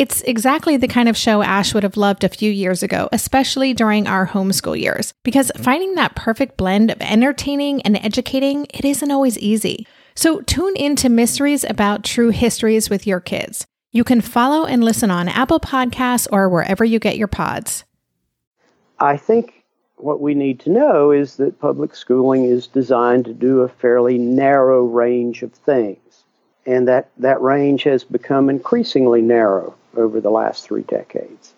It's exactly the kind of show Ash would have loved a few years ago, especially during our homeschool years, because finding that perfect blend of entertaining and educating, it isn't always easy. So tune in to Mysteries About True Histories with your kids. You can follow and listen on Apple Podcasts or wherever you get your pods. I think what we need to know is that public schooling is designed to do a fairly narrow range of things. And that, that range has become increasingly narrow over the last three decades.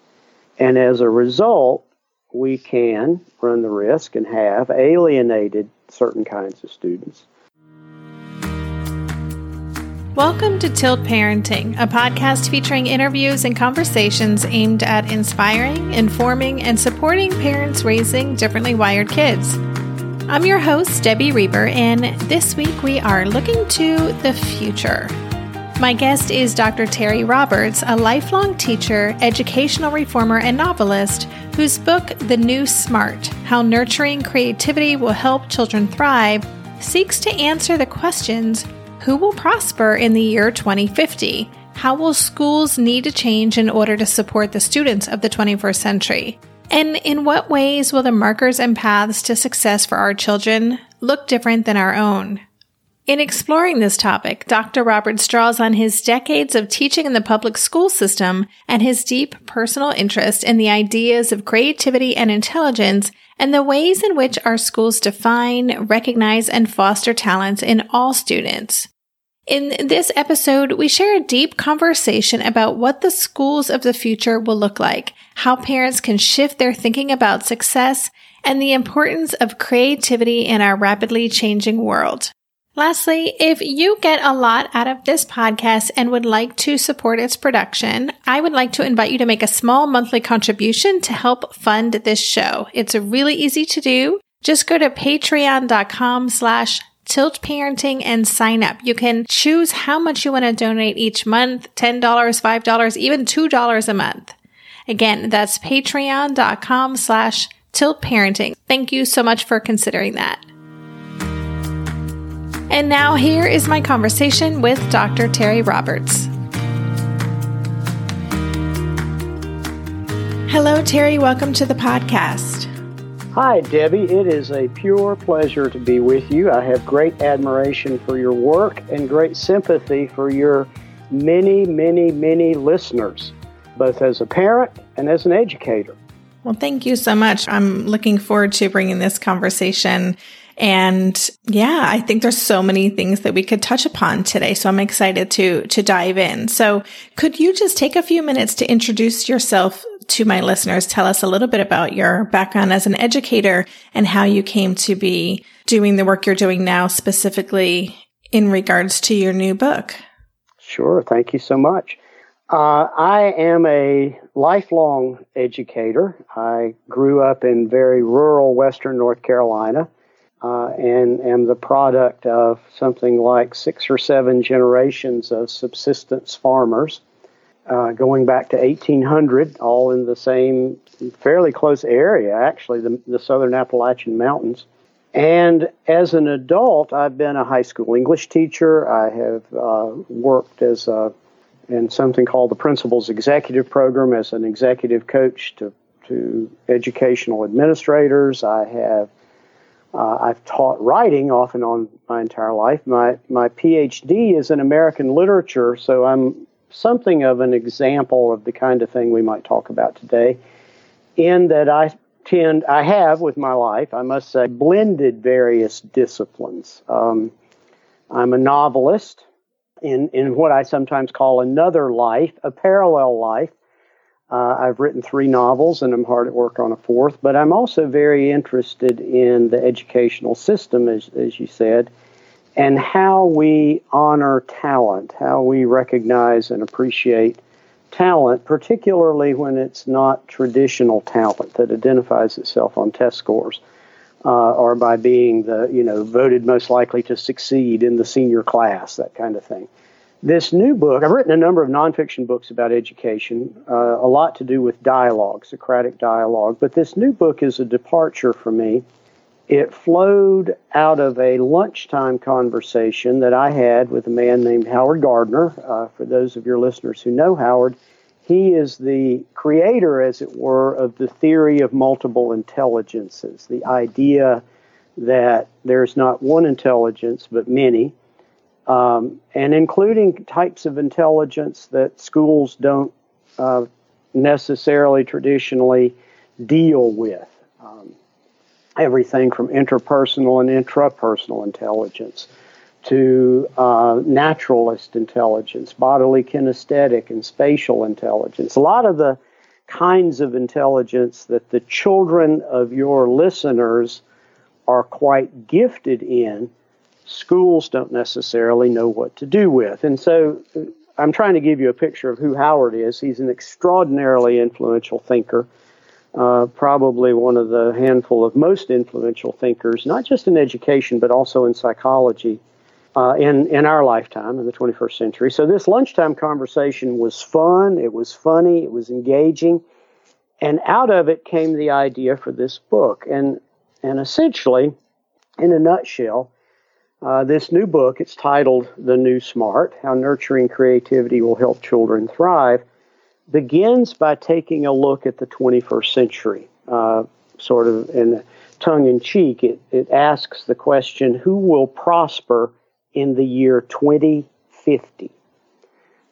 And as a result, we can run the risk and have alienated certain kinds of students. Welcome to Tilt Parenting, a podcast featuring interviews and conversations aimed at inspiring, informing, and supporting parents raising differently wired kids. I'm your host, Debbie Reber, and this week we are looking to the future. My guest is Dr. Terry Roberts, a lifelong teacher, educational reformer, and novelist whose book, The New Smart How Nurturing Creativity Will Help Children Thrive, seeks to answer the questions Who will prosper in the year 2050? How will schools need to change in order to support the students of the 21st century? And in what ways will the markers and paths to success for our children look different than our own? In exploring this topic, Dr. Roberts draws on his decades of teaching in the public school system and his deep personal interest in the ideas of creativity and intelligence and the ways in which our schools define, recognize, and foster talents in all students. In this episode, we share a deep conversation about what the schools of the future will look like, how parents can shift their thinking about success, and the importance of creativity in our rapidly changing world. Lastly, if you get a lot out of this podcast and would like to support its production, I would like to invite you to make a small monthly contribution to help fund this show. It's really easy to do. Just go to patreon.com slash tilt parenting and sign up. You can choose how much you want to donate each month, $10, $5, even $2 a month. Again, that's patreon.com slash tilt parenting. Thank you so much for considering that. And now here is my conversation with Dr. Terry Roberts. Hello, Terry. Welcome to the podcast. Hi, Debbie. It is a pure pleasure to be with you. I have great admiration for your work and great sympathy for your many, many, many listeners, both as a parent and as an educator. Well, thank you so much. I'm looking forward to bringing this conversation and yeah, I think there's so many things that we could touch upon today. So I'm excited to, to dive in. So could you just take a few minutes to introduce yourself to my listeners? Tell us a little bit about your background as an educator and how you came to be doing the work you're doing now, specifically in regards to your new book. Sure. Thank you so much. Uh, I am a lifelong educator. I grew up in very rural Western North Carolina uh, and am the product of something like six or seven generations of subsistence farmers, uh, going back to 1800, all in the same fairly close area, actually, the, the southern Appalachian Mountains. And as an adult, I've been a high school English teacher. I have uh, worked as a, in something called the Principals Executive Program as an executive coach to, to educational administrators. I have uh, I've taught writing off and on my entire life. My my PhD is in American literature, so I'm something of an example of the kind of thing we might talk about today. In that I tend, I have with my life, I must say, blended various disciplines. Um, I'm a novelist in, in what I sometimes call another life, a parallel life. Uh, I've written three novels and I'm hard at work on a fourth, but I'm also very interested in the educational system, as, as you said, and how we honor talent, how we recognize and appreciate talent, particularly when it's not traditional talent that identifies itself on test scores. Uh, or by being the you know voted most likely to succeed in the senior class, that kind of thing. This new book, I've written a number of nonfiction books about education, uh, a lot to do with dialogue, Socratic dialogue, but this new book is a departure for me. It flowed out of a lunchtime conversation that I had with a man named Howard Gardner. Uh, for those of your listeners who know Howard, he is the creator, as it were, of the theory of multiple intelligences, the idea that there's not one intelligence but many, um, and including types of intelligence that schools don't uh, necessarily traditionally deal with. Um, everything from interpersonal and intrapersonal intelligence to uh, naturalist intelligence, bodily kinesthetic, and spatial intelligence. A lot of the kinds of intelligence that the children of your listeners are quite gifted in, schools don't necessarily know what to do with. And so I'm trying to give you a picture of who Howard is. He's an extraordinarily influential thinker. Uh, probably one of the handful of most influential thinkers, not just in education, but also in psychology uh, in in our lifetime in the 21st century. So this lunchtime conversation was fun. It was funny. It was engaging, and out of it came the idea for this book. And and essentially, in a nutshell, uh, this new book. It's titled "The New Smart: How Nurturing Creativity Will Help Children Thrive." Begins by taking a look at the 21st century, uh, sort of in tongue in cheek. It, it asks the question, "Who will prosper?" in the year 2050.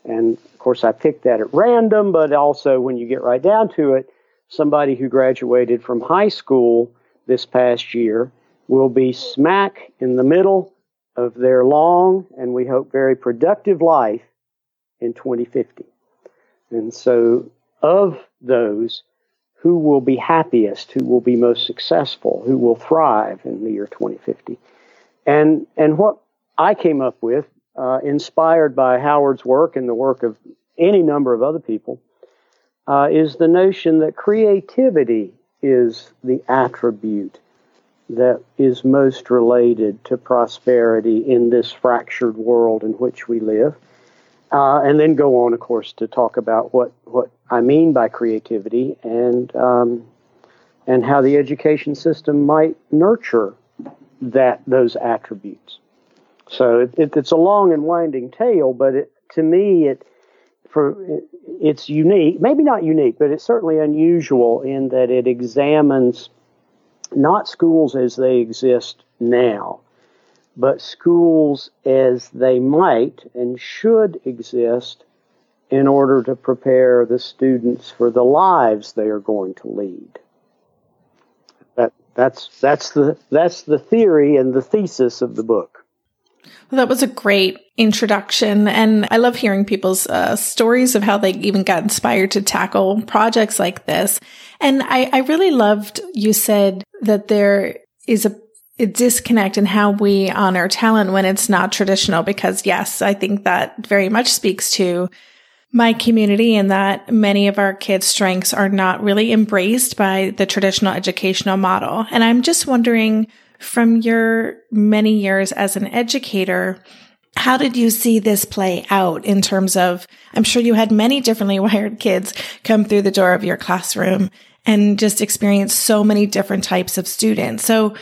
And of course, I picked that at random, but also when you get right down to it, somebody who graduated from high school this past year will be smack in the middle of their long and we hope very productive life in 2050. And so, of those, who will be happiest, who will be most successful, who will thrive in the year 2050? And, and what I came up with, uh, inspired by Howard's work and the work of any number of other people, uh, is the notion that creativity is the attribute that is most related to prosperity in this fractured world in which we live. Uh, and then go on, of course, to talk about what, what I mean by creativity and um, and how the education system might nurture that those attributes. So it, it, it's a long and winding tale, but it, to me, it for it's unique. Maybe not unique, but it's certainly unusual in that it examines not schools as they exist now, but schools as they might and should exist in order to prepare the students for the lives they are going to lead. That, that's, that's, the, that's the theory and the thesis of the book. Well, that was a great introduction. And I love hearing people's uh, stories of how they even got inspired to tackle projects like this. And I, I really loved you said that there is a, a disconnect in how we honor talent when it's not traditional. Because yes, I think that very much speaks to my community and that many of our kids' strengths are not really embraced by the traditional educational model. And I'm just wondering, from your many years as an educator, how did you see this play out in terms of, I'm sure you had many differently wired kids come through the door of your classroom and just experience so many different types of students. So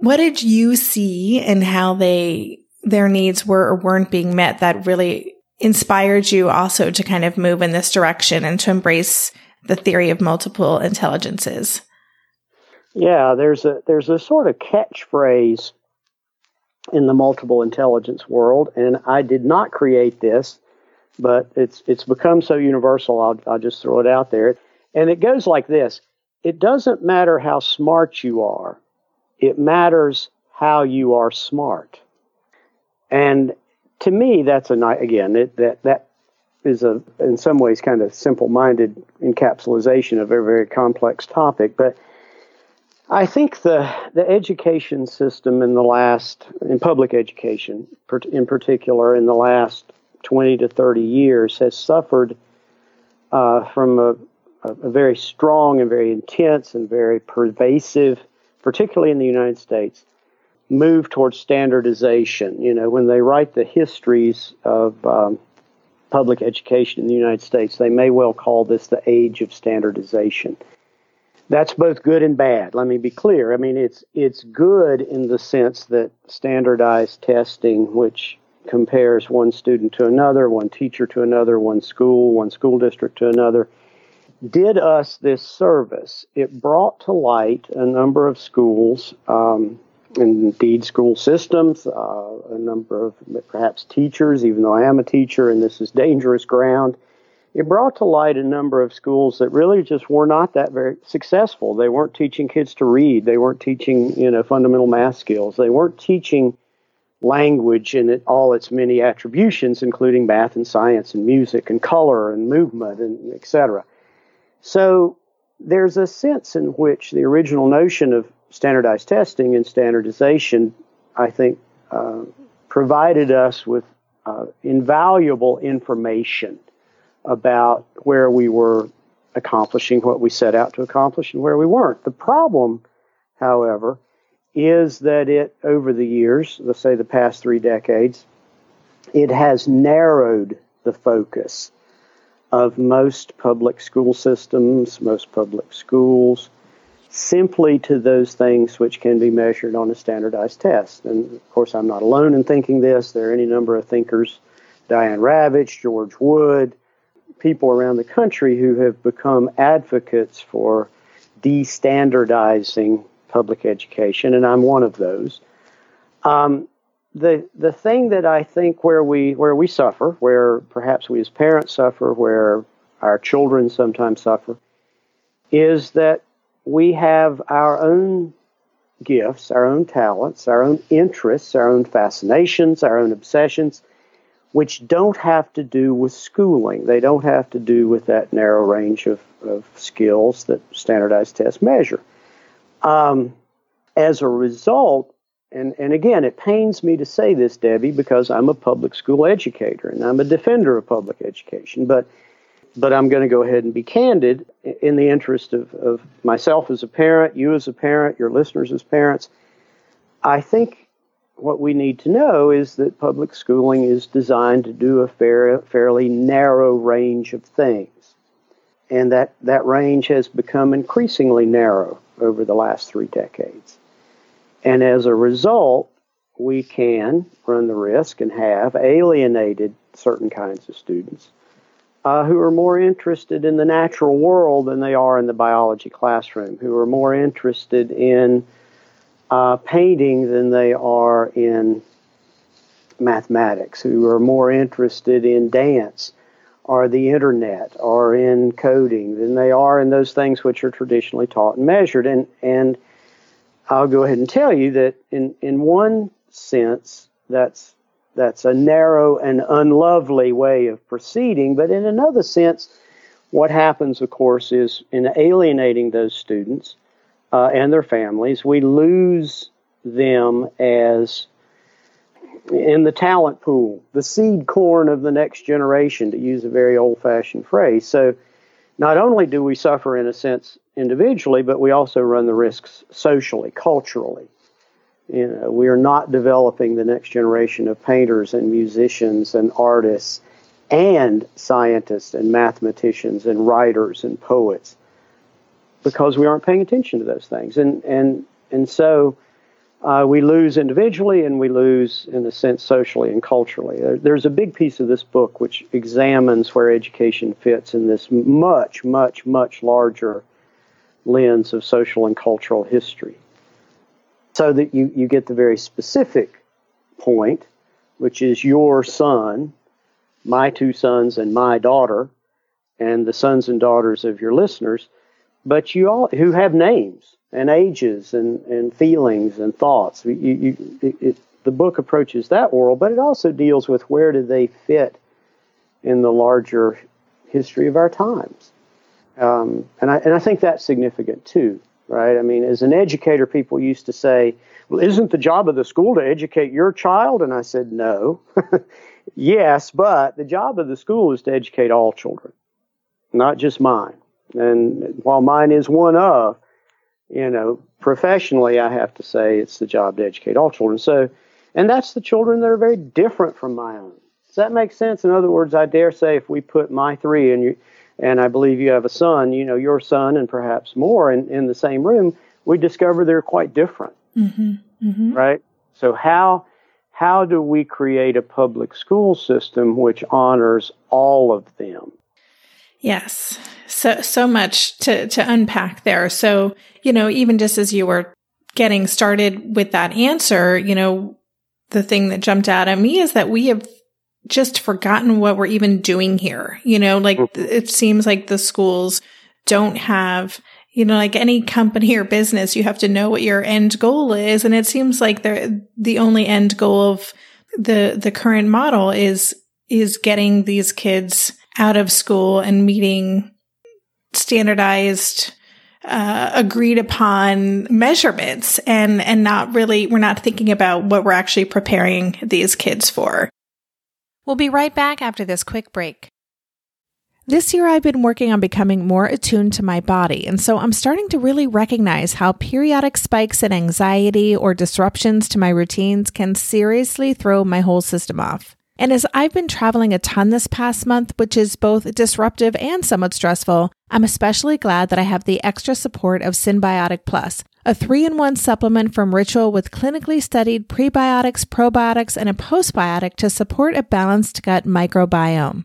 What did you see and how they their needs were or weren't being met that really inspired you also to kind of move in this direction and to embrace the theory of multiple intelligences? Yeah, there's a there's a sort of catchphrase in the multiple intelligence world, and I did not create this, but it's it's become so universal. I'll I'll just throw it out there, and it goes like this: It doesn't matter how smart you are, it matters how you are smart. And to me, that's a nice, again, it, that, that is a, in some ways, kind of simple minded encapsulation of a very complex topic. But I think the, the education system in the last, in public education in particular, in the last 20 to 30 years has suffered uh, from a, a, very strong and very intense and very pervasive particularly in the United States, move towards standardization. You know, when they write the histories of um, public education in the United States, they may well call this the age of standardization. That's both good and bad. Let me be clear. I mean, it's it's good in the sense that standardized testing, which compares one student to another, one teacher to another, one school, one school district to another, did us this service. It brought to light a number of schools, um, indeed school systems, uh, a number of perhaps teachers, even though I am a teacher and this is dangerous ground. It brought to light a number of schools that really just were not that very successful. They weren't teaching kids to read. They weren't teaching, you know, fundamental math skills. They weren't teaching language in it, all its many attributions, including math and science and music and color and movement and et cetera. So there's a sense in which the original notion of standardized testing and standardization, I think, uh, provided us with uh, invaluable information about where we were accomplishing what we set out to accomplish and where we weren't. The problem, however, is that it, over the years, let's say the past three decades, it has narrowed the focus of most public school systems, most public schools, simply to those things which can be measured on a standardized test. And of course, I'm not alone in thinking this. There are any number of thinkers, Diane Ravitch, George Wood, people around the country who have become advocates for destandardizing public education, and I'm one of those. Um, the the thing that I think where we where we suffer, where perhaps we as parents suffer, where our children sometimes suffer, is that we have our own gifts, our own talents, our own interests, our own fascinations, our own obsessions, which don't have to do with schooling. They don't have to do with that narrow range of, of skills that standardized tests measure. Um, as a result, and, and again, it pains me to say this, Debbie, because I'm a public school educator and I'm a defender of public education. But, but I'm going to go ahead and be candid in the interest of, of myself as a parent, you as a parent, your listeners as parents. I think what we need to know is that public schooling is designed to do a fair, fairly narrow range of things. And that, that range has become increasingly narrow over the last three decades. And as a result, we can run the risk and have alienated certain kinds of students uh, who are more interested in the natural world than they are in the biology classroom, who are more interested in uh, painting than they are in mathematics, who are more interested in dance or the internet or in coding than they are in those things which are traditionally taught and measured. And, and I'll go ahead and tell you that in, in one sense, that's, that's a narrow and unlovely way of proceeding. But in another sense, what happens, of course, is in alienating those students uh, and their families, we lose them as in the talent pool, the seed corn of the next generation, to use a very old fashioned phrase. So, not only do we suffer in a sense individually, but we also run the risks socially, culturally. You know, we are not developing the next generation of painters and musicians and artists and scientists and mathematicians and writers and poets because we aren't paying attention to those things. And and and so uh, we lose individually and we lose, in a sense, socially and culturally. There, there's a big piece of this book which examines where education fits in this much, much, much larger lens of social and cultural history. So that you, you get the very specific point, which is your son, my two sons, and my daughter, and the sons and daughters of your listeners, but you all who have names and ages and, and feelings and thoughts. You, you, it, it, the book approaches that world, but it also deals with where do they fit in the larger history of our times. Um, and, I, and I think that's significant too, right? I mean, as an educator, people used to say, well, isn't the job of the school to educate your child? And I said, no. yes, but the job of the school is to educate all children, not just mine. And while mine is one of, you know, professionally, I have to say it's the job to educate all children. So, and that's the children that are very different from my own. Does that make sense? In other words, I dare say if we put my three and you, and I believe you have a son, you know, your son and perhaps more in, in the same room, we discover they're quite different. Mm-hmm. Mm-hmm. Right? So how how do we create a public school system which honors all of them? Yes. So so much to to unpack there. So, you know, even just as you were getting started with that answer, you know, the thing that jumped out at me is that we have just forgotten what we're even doing here. You know, like mm-hmm. it seems like the schools don't have, you know, like any company or business, you have to know what your end goal is. And it seems like the, the only end goal of the, the current model is, is getting these kids out of school and meeting standardized uh, agreed upon measurements and and not really we're not thinking about what we're actually preparing these kids for. We'll be right back after this quick break. This year, I've been working on becoming more attuned to my body, and so I'm starting to really recognize how periodic spikes in anxiety or disruptions to my routines can seriously throw my whole system off. And as I've been traveling a ton this past month, which is both disruptive and somewhat stressful, I'm especially glad that I have the extra support of Synbiotic Plus, a three in one supplement from Ritual with clinically studied prebiotics, probiotics, and a postbiotic to support a balanced gut microbiome.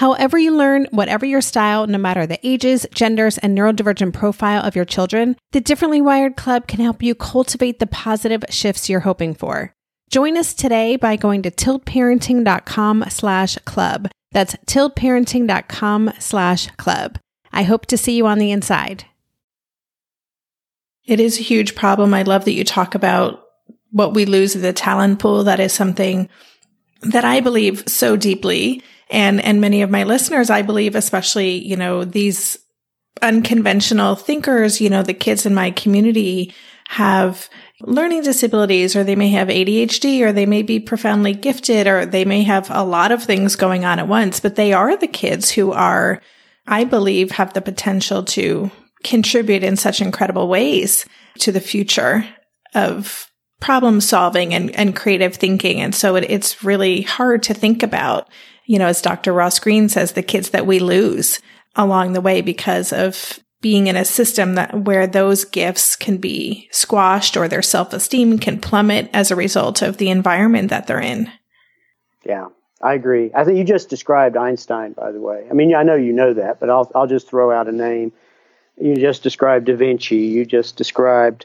However, you learn, whatever your style, no matter the ages, genders, and neurodivergent profile of your children, the Differently Wired Club can help you cultivate the positive shifts you're hoping for. Join us today by going to tiltparenting.com slash club. That's tiltparenting.com slash club. I hope to see you on the inside. It is a huge problem. I love that you talk about what we lose in the talent pool. That is something that I believe so deeply. And, and many of my listeners, I believe, especially, you know, these unconventional thinkers, you know, the kids in my community have learning disabilities or they may have ADHD or they may be profoundly gifted or they may have a lot of things going on at once, but they are the kids who are, I believe, have the potential to contribute in such incredible ways to the future of problem solving and, and creative thinking. And so it, it's really hard to think about, you know, as Dr. Ross Greene says, the kids that we lose along the way because of being in a system that where those gifts can be squashed or their self-esteem can plummet as a result of the environment that they're in. Yeah, I agree. I think you just described Einstein, by the way. I mean, I know you know that, but I'll I'll just throw out a name. You just described Da Vinci. You just described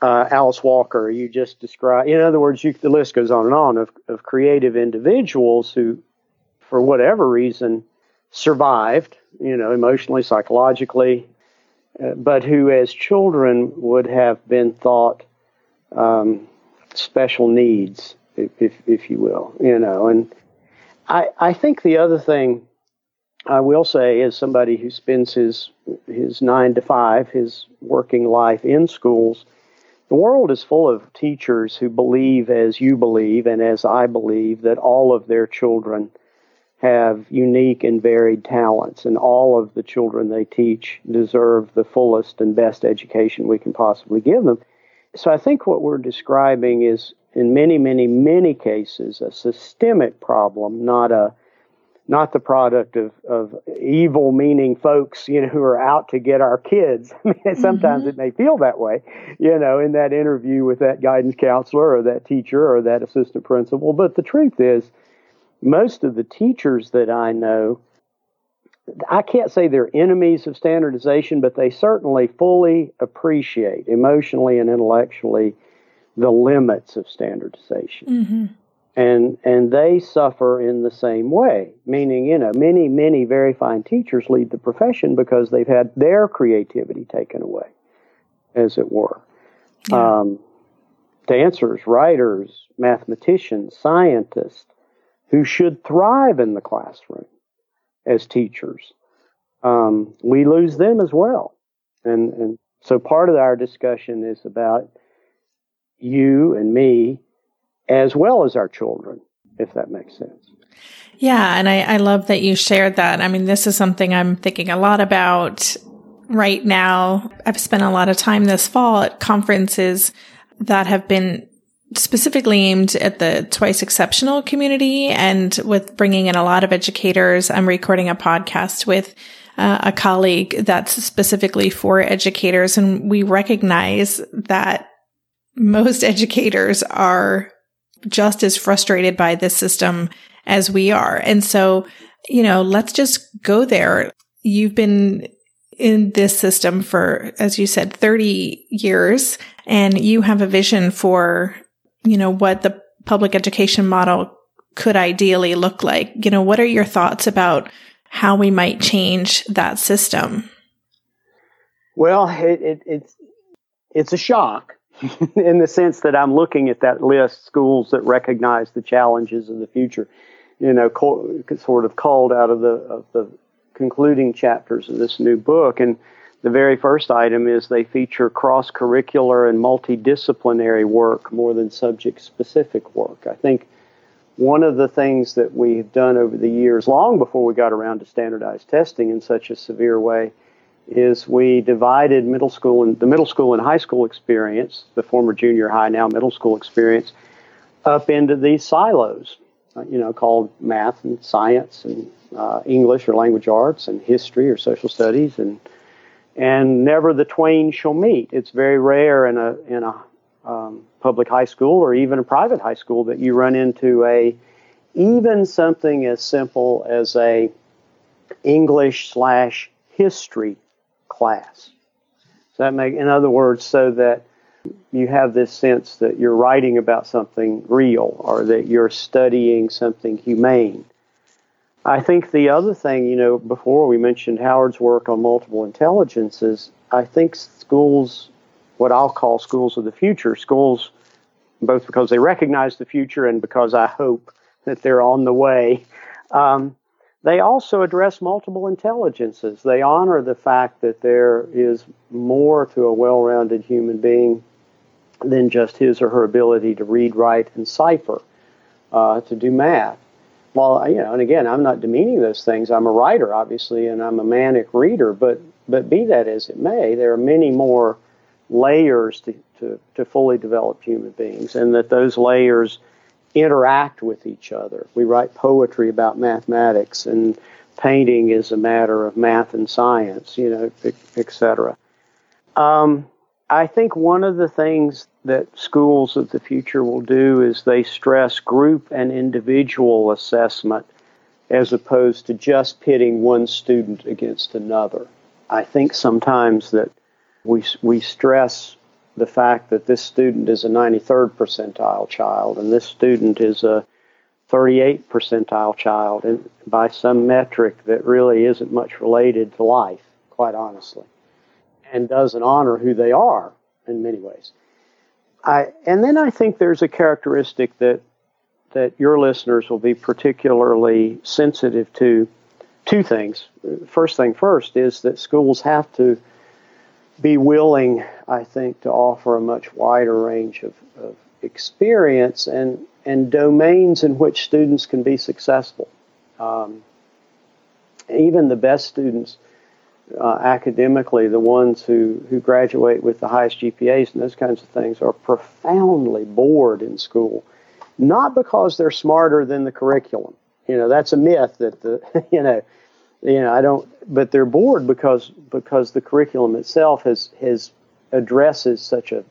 uh, Alice Walker. You just described, in other words, you, the list goes on and on of, of creative individuals who, for whatever reason, survived, you know, emotionally, psychologically, uh, but who as children would have been thought um, special needs, if, if, if, you will, you know. And I, I think the other thing I will say, as somebody who spends his his nine to five, his working life in schools, the world is full of teachers who believe, as you believe, and as I believe, that all of their children have unique and varied talents, and all of the children they teach deserve the fullest and best education we can possibly give them. So I think what we're describing is, in many, many, many cases, a systemic problem, not a not the product of, of evil meaning folks, you know, who are out to get our kids. I mean, sometimes mm-hmm. it may feel that way, you know, in that interview with that guidance counselor or that teacher or that assistant principal. But the truth is, most of the teachers that I know, I can't say they're enemies of standardization, but they certainly fully appreciate emotionally and intellectually the limits of standardization. Mm-hmm and and they suffer in the same way meaning you know many many very fine teachers leave the profession because they've had their creativity taken away as it were yeah. um, dancers writers mathematicians scientists who should thrive in the classroom as teachers um, we lose them as well and and so part of our discussion is about you and me as well as our children, if that makes sense. Yeah, and I, I love that you shared that. I mean, this is something I'm thinking a lot about right now. I've spent a lot of time this fall at conferences that have been specifically aimed at the twice exceptional community and with bringing in a lot of educators. I'm recording a podcast with uh, a colleague that's specifically for educators. And we recognize that most educators are just as frustrated by this system as we are. And so, you know, let's just go there. You've been in this system for, as you said, 30 years, and you have a vision for, you know, what the public education model could ideally look like. You know, what are your thoughts about how we might change that system? Well, it, it, it's it's a shock in the sense that I'm looking at that list, schools that recognize the challenges of the future, you know, co- sort of called out of the of the concluding chapters of this new book. And the very first item is they feature cross curricular and multidisciplinary work more than subject specific work. I think one of the things that we've done over the years, long before we got around to standardized testing in such a severe way, is we divided middle school and the middle school and high school experience, the former junior high, now middle school experience, up into these silos, uh, you know, called math and science and uh, English or language arts and history or social studies and and never the twain shall meet. It's very rare in a in a um, public high school or even a private high school that you run into a even something as simple as a English slash history class. So that make, in other words, so that you have this sense that you're writing about something real or that you're studying something humane. I think the other thing, you know, before we mentioned Howard's work on multiple intelligences, I think schools, what I'll call schools of the future, schools, both because they recognize the future and because I hope that they're on the way, um, they also address multiple intelligences. They honor the fact that there is more to a well rounded human being than just his or her ability to read, write, and cipher, uh, to do math. Well, you know, and again, I'm not demeaning those things. I'm a writer, obviously, and I'm a manic reader, but, but be that as it may, there are many more layers to, to, to fully developed human beings, and that those layers interact with each other. We write poetry about mathematics, and painting is a matter of math and science, you know, etc. Um, I think one of the things that schools of the future will do is they stress group and individual assessment as opposed to just pitting one student against another. I think sometimes that we, we stress the fact that this student is a 93rd percentile child and this student is a 38th percentile child and by some metric that really isn't much related to life, quite honestly, and doesn't honor who they are in many ways. I, and then I think there's a characteristic that that your listeners will be particularly sensitive to two things. First thing first is that schools have to be willing, I think, to offer a much wider range of, of experience and, and domains in which students can be successful. Um, even the best students uh, academically, the ones who, who graduate with the highest GPAs and those kinds of things are profoundly bored in school. Not because they're smarter than the curriculum. You know, that's a myth that the, you know, you know, I don't, but they're bored because because the curriculum itself has has addresses such a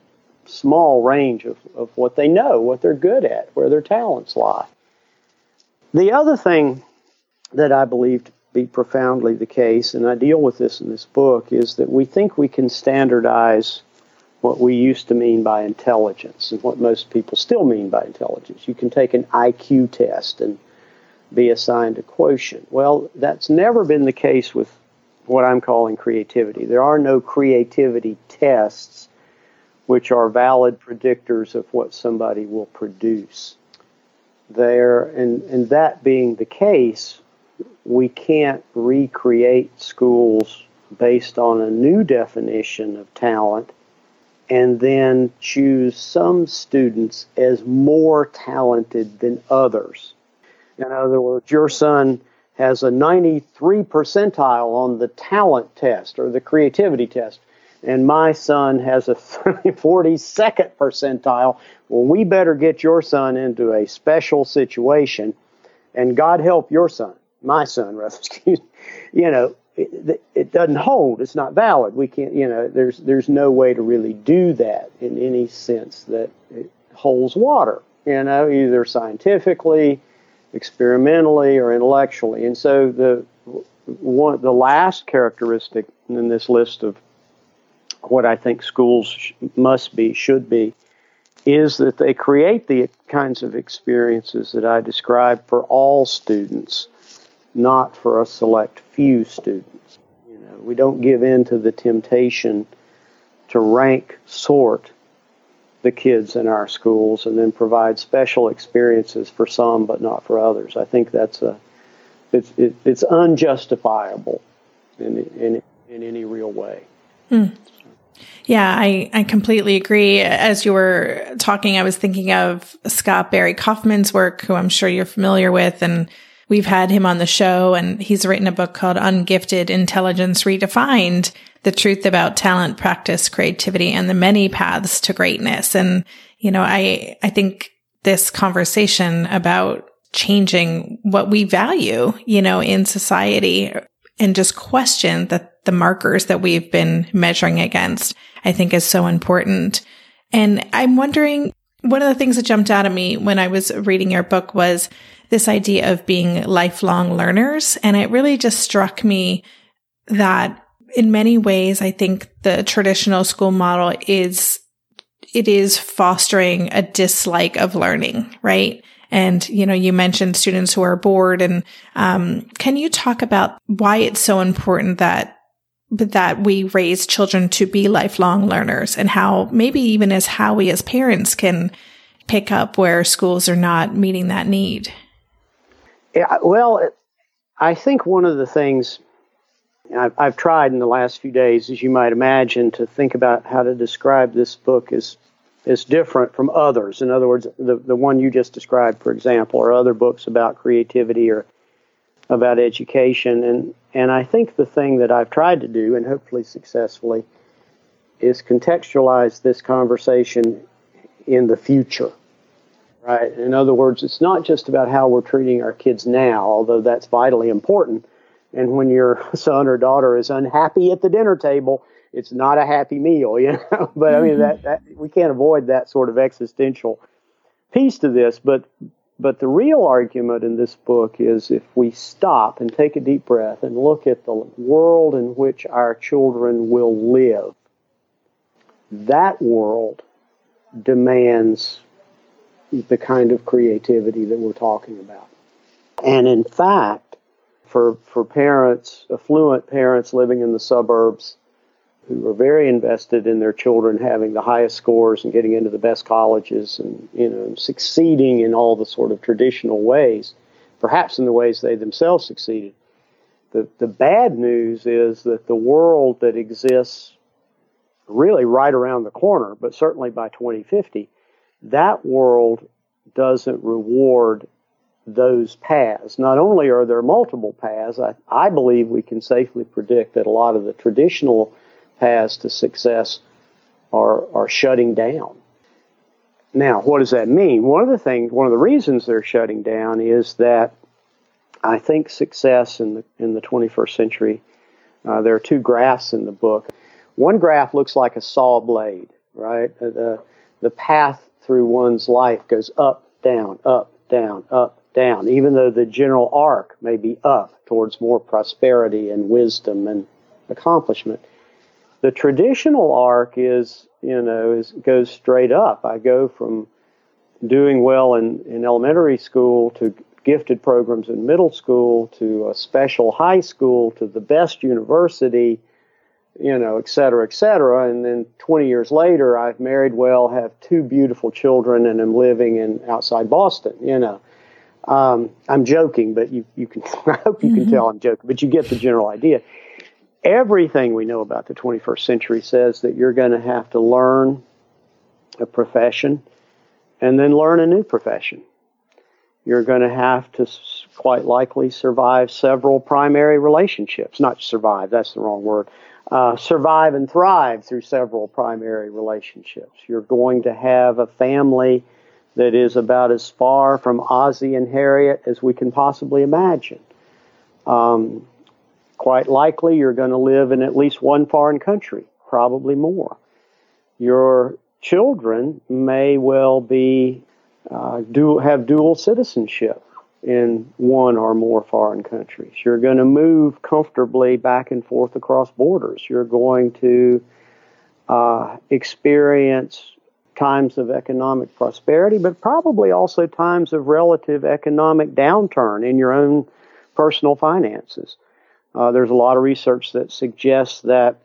small range of, of what they know, what they're good at, where their talents lie. The other thing that I believe to be profoundly the case, and I deal with this in this book, is that we think we can standardize what we used to mean by intelligence and what most people still mean by intelligence. You can take an IQ test and be assigned a quotient. Well, that's never been the case with what I'm calling creativity. There are no creativity tests which are valid predictors of what somebody will produce. There, and, and that being the case, we can't recreate schools based on a new definition of talent and then choose some students as more talented than others. In other words, your son has a 93 percentile on the talent test or the creativity test, and my son has a 42nd percentile. Well, we better get your son into a special situation, and God help your son, my son, rather, excuse. You know, it, it, doesn't hold. It's not valid. We can't, you know, there's there's no way to really do that in any sense that it holds water. You know, either scientifically experimentally or intellectually. And so the one the last characteristic in this list of what I think schools sh- must be should be is that they create the kinds of experiences that I describe for all students, not for a select few students. You know, we don't give in to the temptation to rank sort the kids in our schools and then provide special experiences for some but not for others. I think that's a it's it, it's unjustifiable in in in any real way. Hmm. Yeah, I, I completely agree. As you were talking, I was thinking of Scott Barry Kaufman's work, who I'm sure you're familiar with, and we've had him on the show, and he's written a book called Ungifted Intelligence Redefined the truth about talent, practice, creativity, and the many paths to greatness. And, you know, I, I think this conversation about changing what we value, you know, in society and just question that the markers that we've been measuring against, I think is so important. And I'm wondering, One of the things that jumped out at me when I was reading your book was this idea of being lifelong learners. And it really just struck me that in many ways, I think the traditional school model is, it is fostering a dislike of learning, right? And, you know, you mentioned students who are bored and, um, can you talk about why it's so important that that we raise children to be lifelong learners and how maybe even as how we as parents can pick up where schools are not meeting that need. Yeah, well, I think one of the things I've, I've, tried in the last few days, as you might imagine, to think about how to describe this book is is different from others. In other words, the the one you just described, for example, or other books about creativity or about education, and and I think the thing that I've tried to do, and hopefully successfully, is contextualize this conversation in the future. Right. In other words, it's not just about how we're treating our kids now, although that's vitally important. And when your son or daughter is unhappy at the dinner table, it's not a happy meal, you know. but I mean that, mm-hmm. that we can't avoid that sort of existential piece to this. But but the real argument in this book is if we stop and take a deep breath and look at the world in which our children will live, that world demands the kind of creativity that we're talking about. And in fact, for, for parents, affluent parents living in the suburbs who are very invested in their children having the highest scores and getting into the best colleges and, you know, succeeding in all the sort of traditional ways, perhaps in the ways they themselves succeeded. The, the bad news is that the world that exists really right around the corner, but certainly by 2050, that world doesn't reward those paths. Not only are there multiple paths, I, I believe we can safely predict that a lot of the traditional paths to success are, are shutting down. Now, what does that mean? One of the things, one of the reasons they're shutting down is that I think success in the in the 21st century. Uh, there are two graphs in the book. One graph looks like a saw blade, right? The the path through one's life goes up, down, up, down, up, down, even though the general arc may be up towards more prosperity and wisdom and accomplishment. The traditional arc is, you know, is goes straight up. I go from doing well in, in elementary school to gifted programs in middle school to a special high school to the best university you know, et cetera, et cetera. And then 20 years later, I've married well, have two beautiful children, and am living in outside Boston. You know, um, I'm joking, but you you can I hope you mm-hmm. can tell I'm joking, but you get the general idea. Everything we know about the 21st century says that you're going to have to learn a profession and then learn a new profession. You're going to have to quite likely survive several primary relationships. Not survive, that's the wrong word uh, survive and thrive through several primary relationships. You're going to have a family that is about as far from Ozzie and Harriet as we can possibly imagine. Um, quite likely, you're going to live in at least one foreign country, probably more. Your children may well be uh, do have dual citizenship in one or more foreign countries. You're going to move comfortably back and forth across borders. You're going to uh, experience times of economic prosperity, but probably also times of relative economic downturn in your own personal finances. Uh, there's a lot of research that suggests that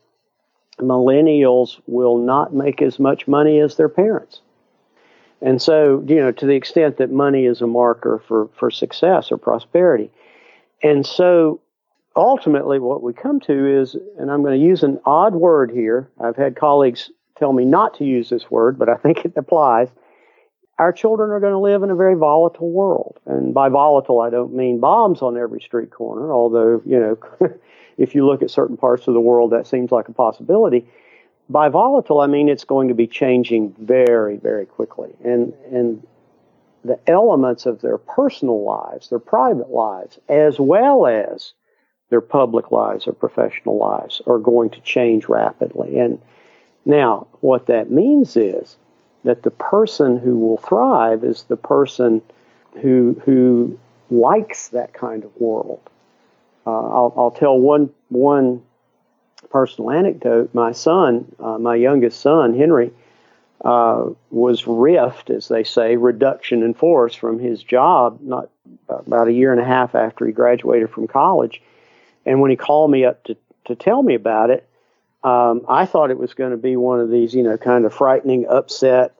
millennials will not make as much money as their parents. And so, you know, to the extent that money is a marker for, for success or prosperity. And so ultimately what we come to is, and I'm going to use an odd word here. I've had colleagues tell me not to use this word, but I think it applies. Our children are going to live in a very volatile world. And by volatile, I don't mean bombs on every street corner, although, you know, if you look at certain parts of the world, that seems like a possibility by volatile, I mean it's going to be changing very, very quickly. And, and the elements of their personal lives, their private lives, as well as their public lives or professional lives are going to change rapidly. And now, what that means is that the person who will thrive is the person who who likes that kind of world. Uh, I'll, I'll tell one one personal anecdote. My son, uh, my youngest son, Henry, uh, was riffed, as they say, reduction in force from his job not about a year and a half after he graduated from college. And when he called me up to, to tell me about it, um, I thought it was going to be one of these, you know, kind of frightening, upset,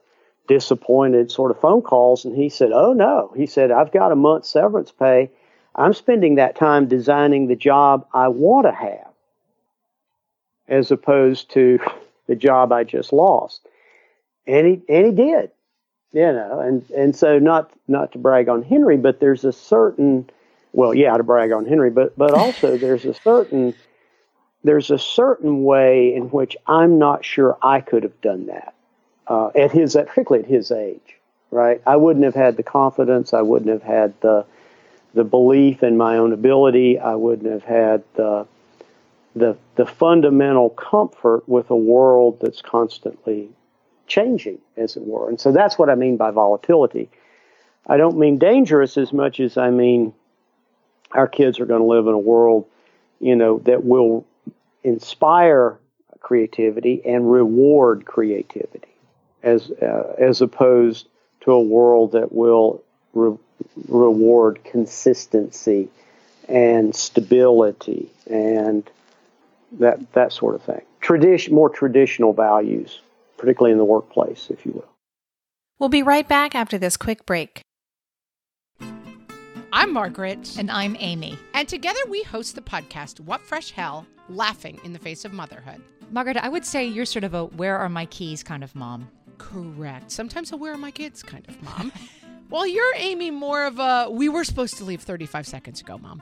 disappointed sort of phone calls. And he said, Oh, no. He said, I've got a month's severance pay. I'm spending that time designing the job I want to have as opposed to the job I just lost. And he, and he did, you know, and, and so not, not to brag on Henry, but there's a certain, well, yeah, to brag on Henry, but, but also there's a certain, there's a certain way in which I'm not sure I could have done that uh, at his, particularly at his age, right? I wouldn't have had the confidence. I wouldn't have had the, the belief in my own ability. I wouldn't have had the, the, the fundamental comfort with a world that's constantly changing, as it were. And so that's what I mean by volatility. I don't mean dangerous as much as I mean our kids are going to live in a world, you know, that will inspire creativity and reward creativity, as uh, as opposed to a world that will re- reward consistency and stability and that that sort of thing. Tradition, more traditional values, particularly in the workplace, if you will. We'll be right back after this quick break. I'm Margaret. And I'm Amy. And together we host the podcast, What Fresh Hell Laughing in the Face of Motherhood. Margaret, I would say you're sort of a where are my keys kind of mom. Correct. Sometimes a where are my kids kind of mom. Well, you're Amy more of a we were supposed to leave 35 seconds ago, mom.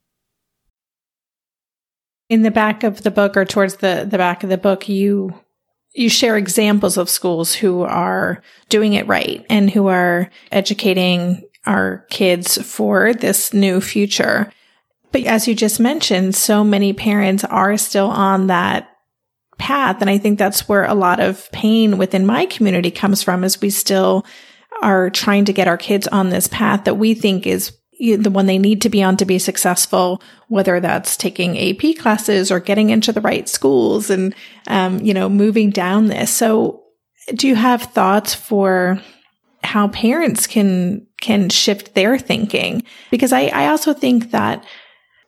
in the back of the book or towards the, the back of the book, you you share examples of schools who are doing it right and who are educating our kids for this new future. But as you just mentioned, so many parents are still on that path. And I think that's where a lot of pain within my community comes from is we still are trying to get our kids on this path that we think is the one they need to be on to be successful, whether that's taking AP classes or getting into the right schools and, um, you know, moving down this. So do you have thoughts for how parents can, can shift their thinking? Because I, I also think that,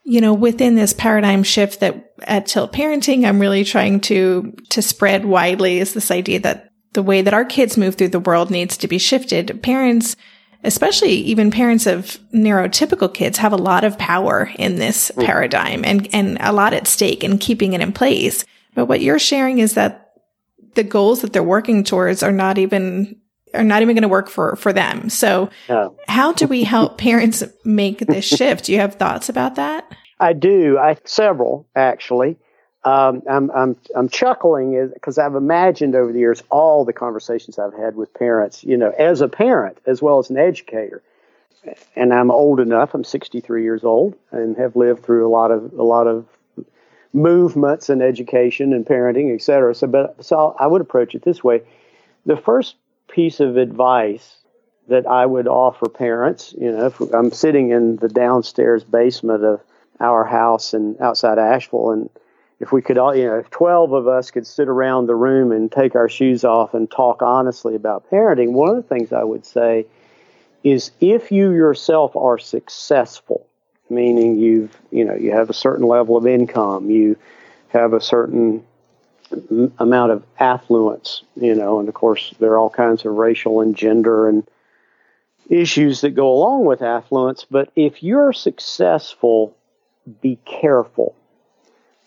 you know, within this paradigm shift that at Tilt Parenting, I'm really trying to, to spread widely is this idea that the way that our kids move through the world needs to be shifted. Parents, especially even parents of neurotypical kids have a lot of power in this mm. paradigm and, and a lot at stake in keeping it in place. But what you're sharing is that the goals that they're working towards are not even are not even going to work for for them. So no. how do we help parents make this shift? Do you have thoughts about that? I do. I several actually. Um, I'm, I'm, I'm chuckling because I've imagined over the years all the conversations I've had with parents, you know, as a parent as well as an educator. And I'm old enough, I'm 63 years old and have lived through a lot of, a lot of movements in education and parenting, et cetera. So, but, so I would approach it this way. The first piece of advice that I would offer parents, you know, if I'm sitting in the downstairs basement of our house and outside Asheville and if we could all, you know, if 12 of us could sit around the room and take our shoes off and talk honestly about parenting, one of the things I would say is if you yourself are successful, meaning you've, you know, you have a certain level of income, you have a certain amount of affluence, you know, and of course there are all kinds of racial and gender and issues that go along with affluence, but if you're successful, be careful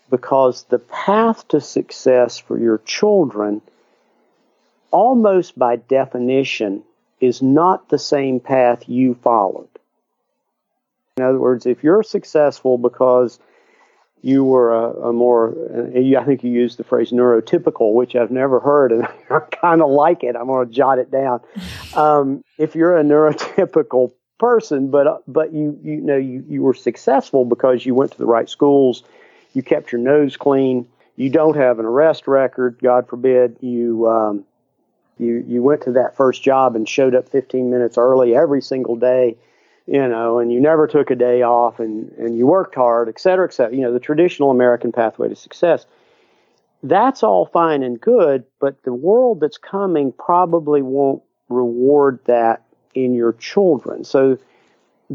because the path to success for your children, almost by definition, is not the same path you followed. In other words, if you're successful because you were a, a more, I think you used the phrase neurotypical, which I've never heard, and I kind of like it. I'm going to jot it down. Um, if you're a neurotypical person, but but you you know you you were successful because you went to the right schools, you kept your nose clean. You don't have an arrest record, God forbid. You um, you you went to that first job and showed up 15 minutes early every single day, you know, and you never took a day off, and and you worked hard, et cetera, et cetera. You know, the traditional American pathway to success. That's all fine and good, but the world that's coming probably won't reward that in your children. So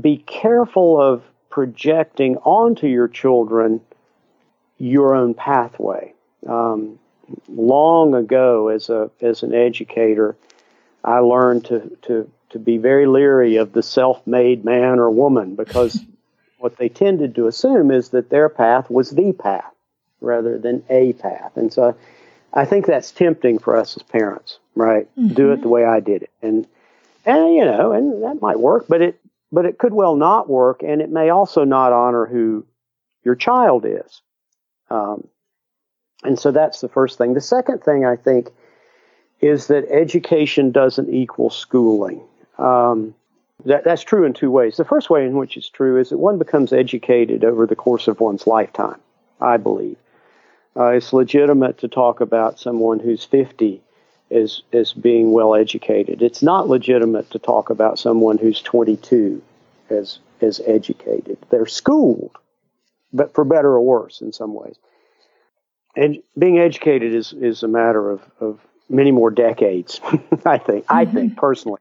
be careful of projecting onto your children your own pathway. Um, long ago, as a as an educator, I learned to to to be very leery of the self-made man or woman because what they tended to assume is that their path was the path rather than a path, and so I think that's tempting for us as parents, right? Mm-hmm. Do it the way I did it, and and you know, and that might work, but it but it could well not work, and it may also not honor who your child is. Um, and so that's the first thing. The second thing I think is that education doesn't equal schooling. Um, that, that's true in two ways. The first way in which it's true is that one becomes educated over the course of one's lifetime, I believe. Uh, it's legitimate to talk about someone who's 50 as, as being well educated. It's not legitimate to talk about someone who's 22 as, as educated. They're schooled, but for better or worse in some ways. And being educated is, is a matter of, of many more decades, I think. Mm-hmm. I think personally.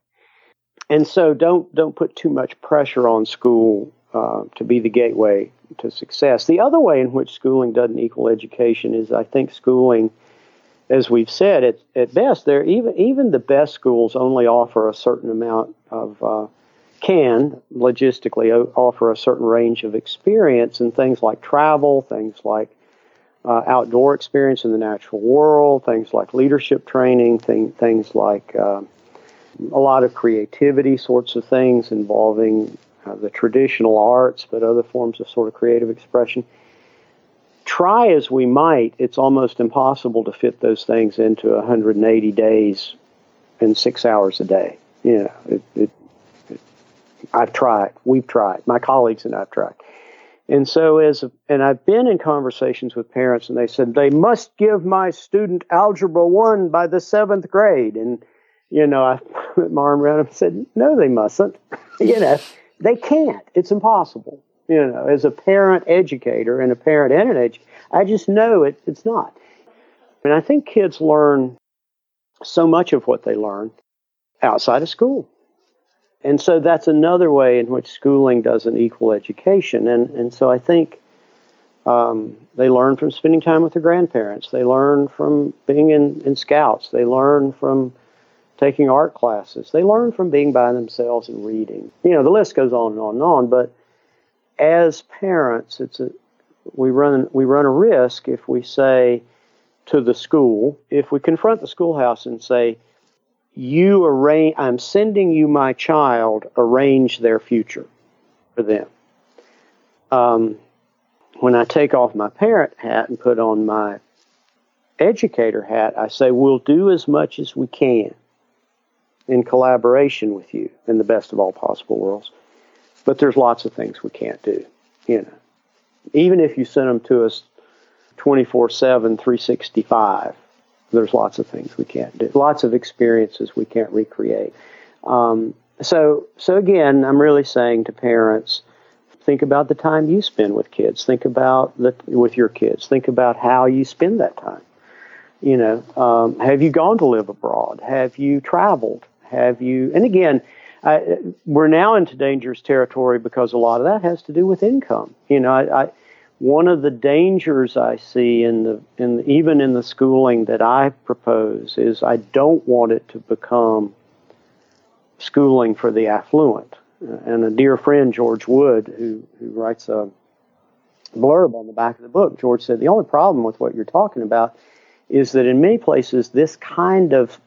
And so don't don't put too much pressure on school uh, to be the gateway to success. The other way in which schooling doesn't equal education is I think schooling, as we've said, at, at best, there even even the best schools only offer a certain amount of uh, can logistically offer a certain range of experience and things like travel, things like uh, outdoor experience in the natural world, things like leadership training, thing, things like uh, a lot of creativity sorts of things involving uh, the traditional arts, but other forms of sort of creative expression. Try as we might, it's almost impossible to fit those things into 180 days and six hours a day. You know, it, it I've tried. We've tried. My colleagues and I've tried. And so, as and I've been in conversations with parents, and they said they must give my student algebra one by the seventh grade. And you know, I put my arm around them and said, no, they mustn't. you know, they can't. It's impossible. You know, as a parent educator and a parent and an educator, I just know it. It's not. And I think kids learn so much of what they learn outside of school. And so that's another way in which schooling doesn't equal education. And, and so I think um, they learn from spending time with their grandparents. They learn from being in, in scouts. They learn from taking art classes. They learn from being by themselves and reading. You know, the list goes on and on and on. But as parents, it's a, we run we run a risk if we say to the school, if we confront the schoolhouse and say, you arrange, I'm sending you my child, arrange their future for them. Um, when I take off my parent hat and put on my educator hat, I say we'll do as much as we can in collaboration with you in the best of all possible worlds. But there's lots of things we can't do, you know. Even if you send them to us 24 7, 365, there's lots of things we can't do, lots of experiences we can't recreate. Um, so, so again, I'm really saying to parents, think about the time you spend with kids. Think about the, with your kids. Think about how you spend that time. You know, um, have you gone to live abroad? Have you traveled? Have you? And again, I, we're now into dangerous territory because a lot of that has to do with income. You know, I, I one of the dangers I see in the in even in the schooling that I propose is I don't want it to become schooling for the affluent. And a dear friend, George Wood, who who writes a blurb on the back of the book, George said the only problem with what you're talking about is that in many places this kind of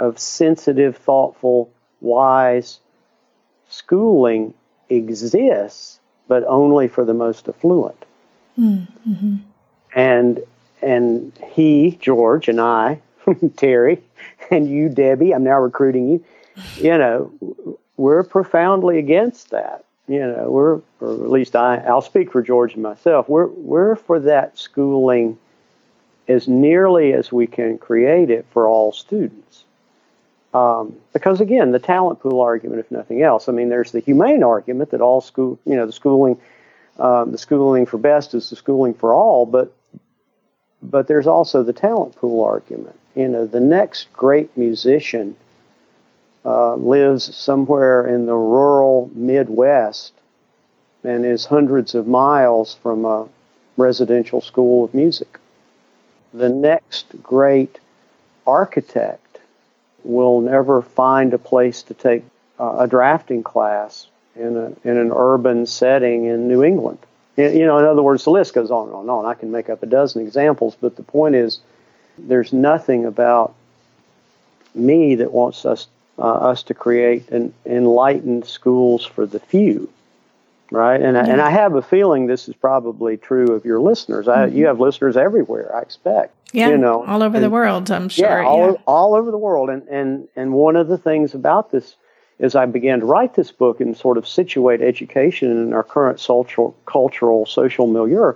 of sensitive, thoughtful, wise schooling exists but only for the most affluent. Mm-hmm. And and he, George, and I, Terry, and you, Debbie, I'm now recruiting you. You know, we're profoundly against that. You know, we're, or at least I, I'll speak for George and myself. We're we're for that schooling as nearly as we can create it for all students. Um, because again, the talent pool argument, if nothing else, I mean, there's the humane argument that all school, you know, the schooling, um, the schooling for best is the schooling for all, but but there's also the talent pool argument. You know, the next great musician uh, lives somewhere in the rural Midwest and is hundreds of miles from a residential school of music. The next great architect will never find a place to take uh, a drafting class in, a, in an urban setting in New England. You know, in other words, the list goes on and on and on. I can make up a dozen examples, but the point is, there's nothing about me that wants us uh, us to create an enlightened schools for the few, right? And I, and I have a feeling this is probably true of your listeners. I, mm-hmm. You have listeners everywhere, I expect. Yeah, you know, all over and, the world, I'm sure. Yeah, all, yeah. all over the world. And, and, and one of the things about this is I began to write this book and sort of situate education in our current social, cultural, social milieu,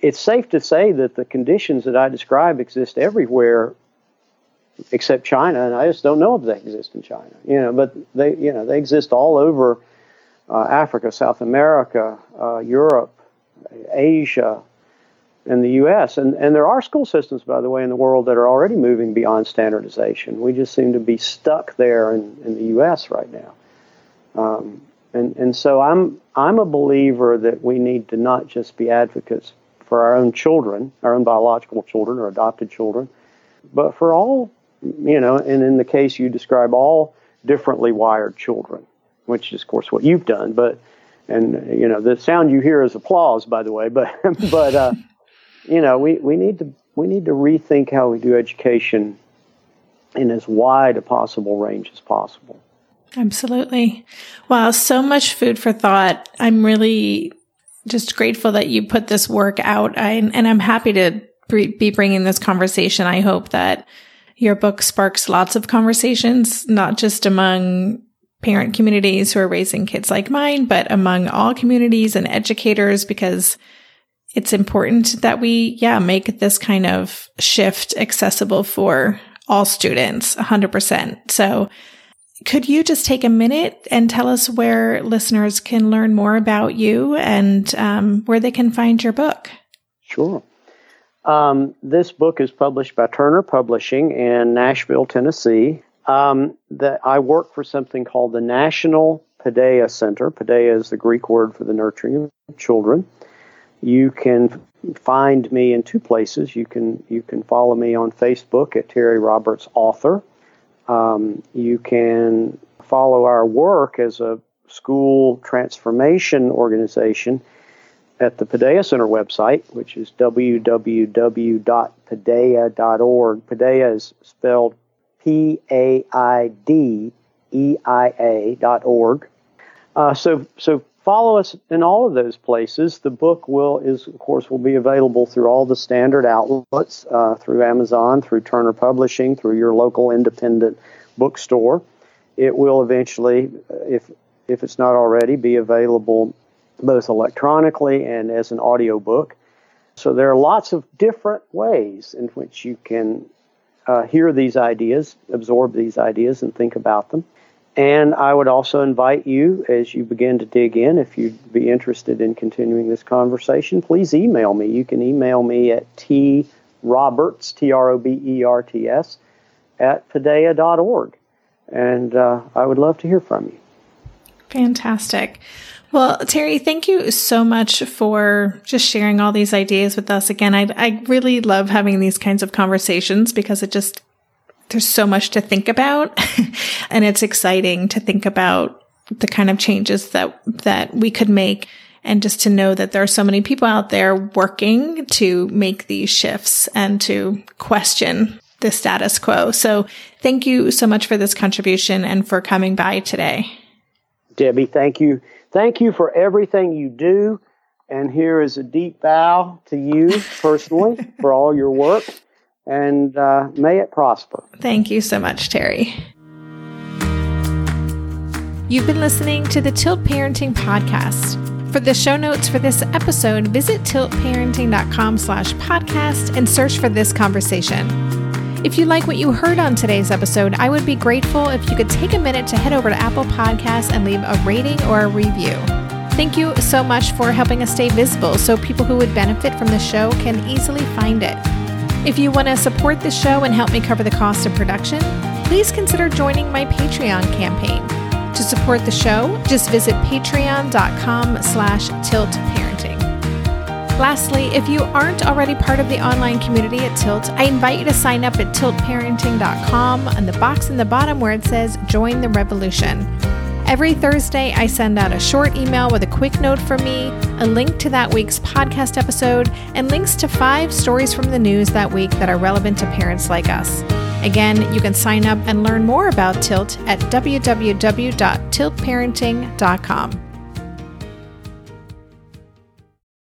it's safe to say that the conditions that I describe exist everywhere except China, and I just don't know if they exist in China. You know, but they, you know, they exist all over uh, Africa, South America, uh, Europe, Asia, and the U.S. And, and there are school systems, by the way, in the world that are already moving beyond standardization. We just seem to be stuck there in, in the U.S. right now. Um, and, and so I'm, I'm a believer that we need to not just be advocates for our own children, our own biological children or adopted children, but for all, you know, and in the case you describe, all differently wired children, which is, of course, what you've done. But, and, you know, the sound you hear is applause, by the way, but, but, uh, you know, we, we need to we need to rethink how we do education in as wide a possible range as possible. Absolutely. Wow, so much food for thought. I'm really just grateful that you put this work out. I, and I'm happy to be bringing this conversation. I hope that your book sparks lots of conversations, not just among parent communities who are raising kids like mine, but among all communities and educators because it's important that we, yeah, make this kind of shift accessible for all students 100%. So could you just take a minute and tell us where listeners can learn more about you and um, where they can find your book? Sure. Um, this book is published by Turner Publishing in Nashville, Tennessee. Um, that I work for something called the National Paideia Center. Paideia is the Greek word for the nurturing of children. You can find me in two places. You can you can follow me on Facebook at Terry Roberts Author. Um, you can follow our work as a school transformation organization at the Paideia Center website, which is www.paideia.org. Paideia is spelled P A I D E I A dot org. Uh, so, so follow us in all of those places. The book will is of course will be available through all the standard outlets, uh, through Amazon, through Turner Publishing, through your local independent bookstore. It will eventually, if if it's not already, be available both electronically and as an audio book. So there are lots of different ways in which you can uh, hear these ideas, absorb these ideas, and think about them. And I would also invite you, as you begin to dig in, if you'd be interested in continuing this conversation, please email me. You can email me at troberts, T R O B E R T S, at paideia.org. And uh, I would love to hear from you. Fantastic. Well, Terry, thank you so much for just sharing all these ideas with us. Again, I, I really love having these kinds of conversations because it just, there's so much to think about and it's exciting to think about the kind of changes that, that we could make and just to know that there are so many people out there working to make these shifts and to question the status quo. So thank you so much for this contribution and for coming by today. Debbie, thank you. Thank you for everything you do. And here is a deep bow to you personally for all your work. And uh, may it prosper. Thank you so much, Terry. You've been listening to the Tilt Parenting Podcast. For the show notes for this episode, visit tiltparenting.com slash podcast and search for this conversation. If you like what you heard on today's episode, I would be grateful if you could take a minute to head over to Apple Podcasts and leave a rating or a review. Thank you so much for helping us stay visible so people who would benefit from the show can easily find it. If you want to support the show and help me cover the cost of production, please consider joining my Patreon campaign. To support the show, just visit patreon.com slash tiltparenting. Lastly, if you aren't already part of the online community at Tilt, I invite you to sign up at tiltparenting.com on the box in the bottom where it says Join the Revolution. Every Thursday, I send out a short email with a quick note from me, a link to that week's podcast episode, and links to five stories from the news that week that are relevant to parents like us. Again, you can sign up and learn more about Tilt at www.tiltparenting.com.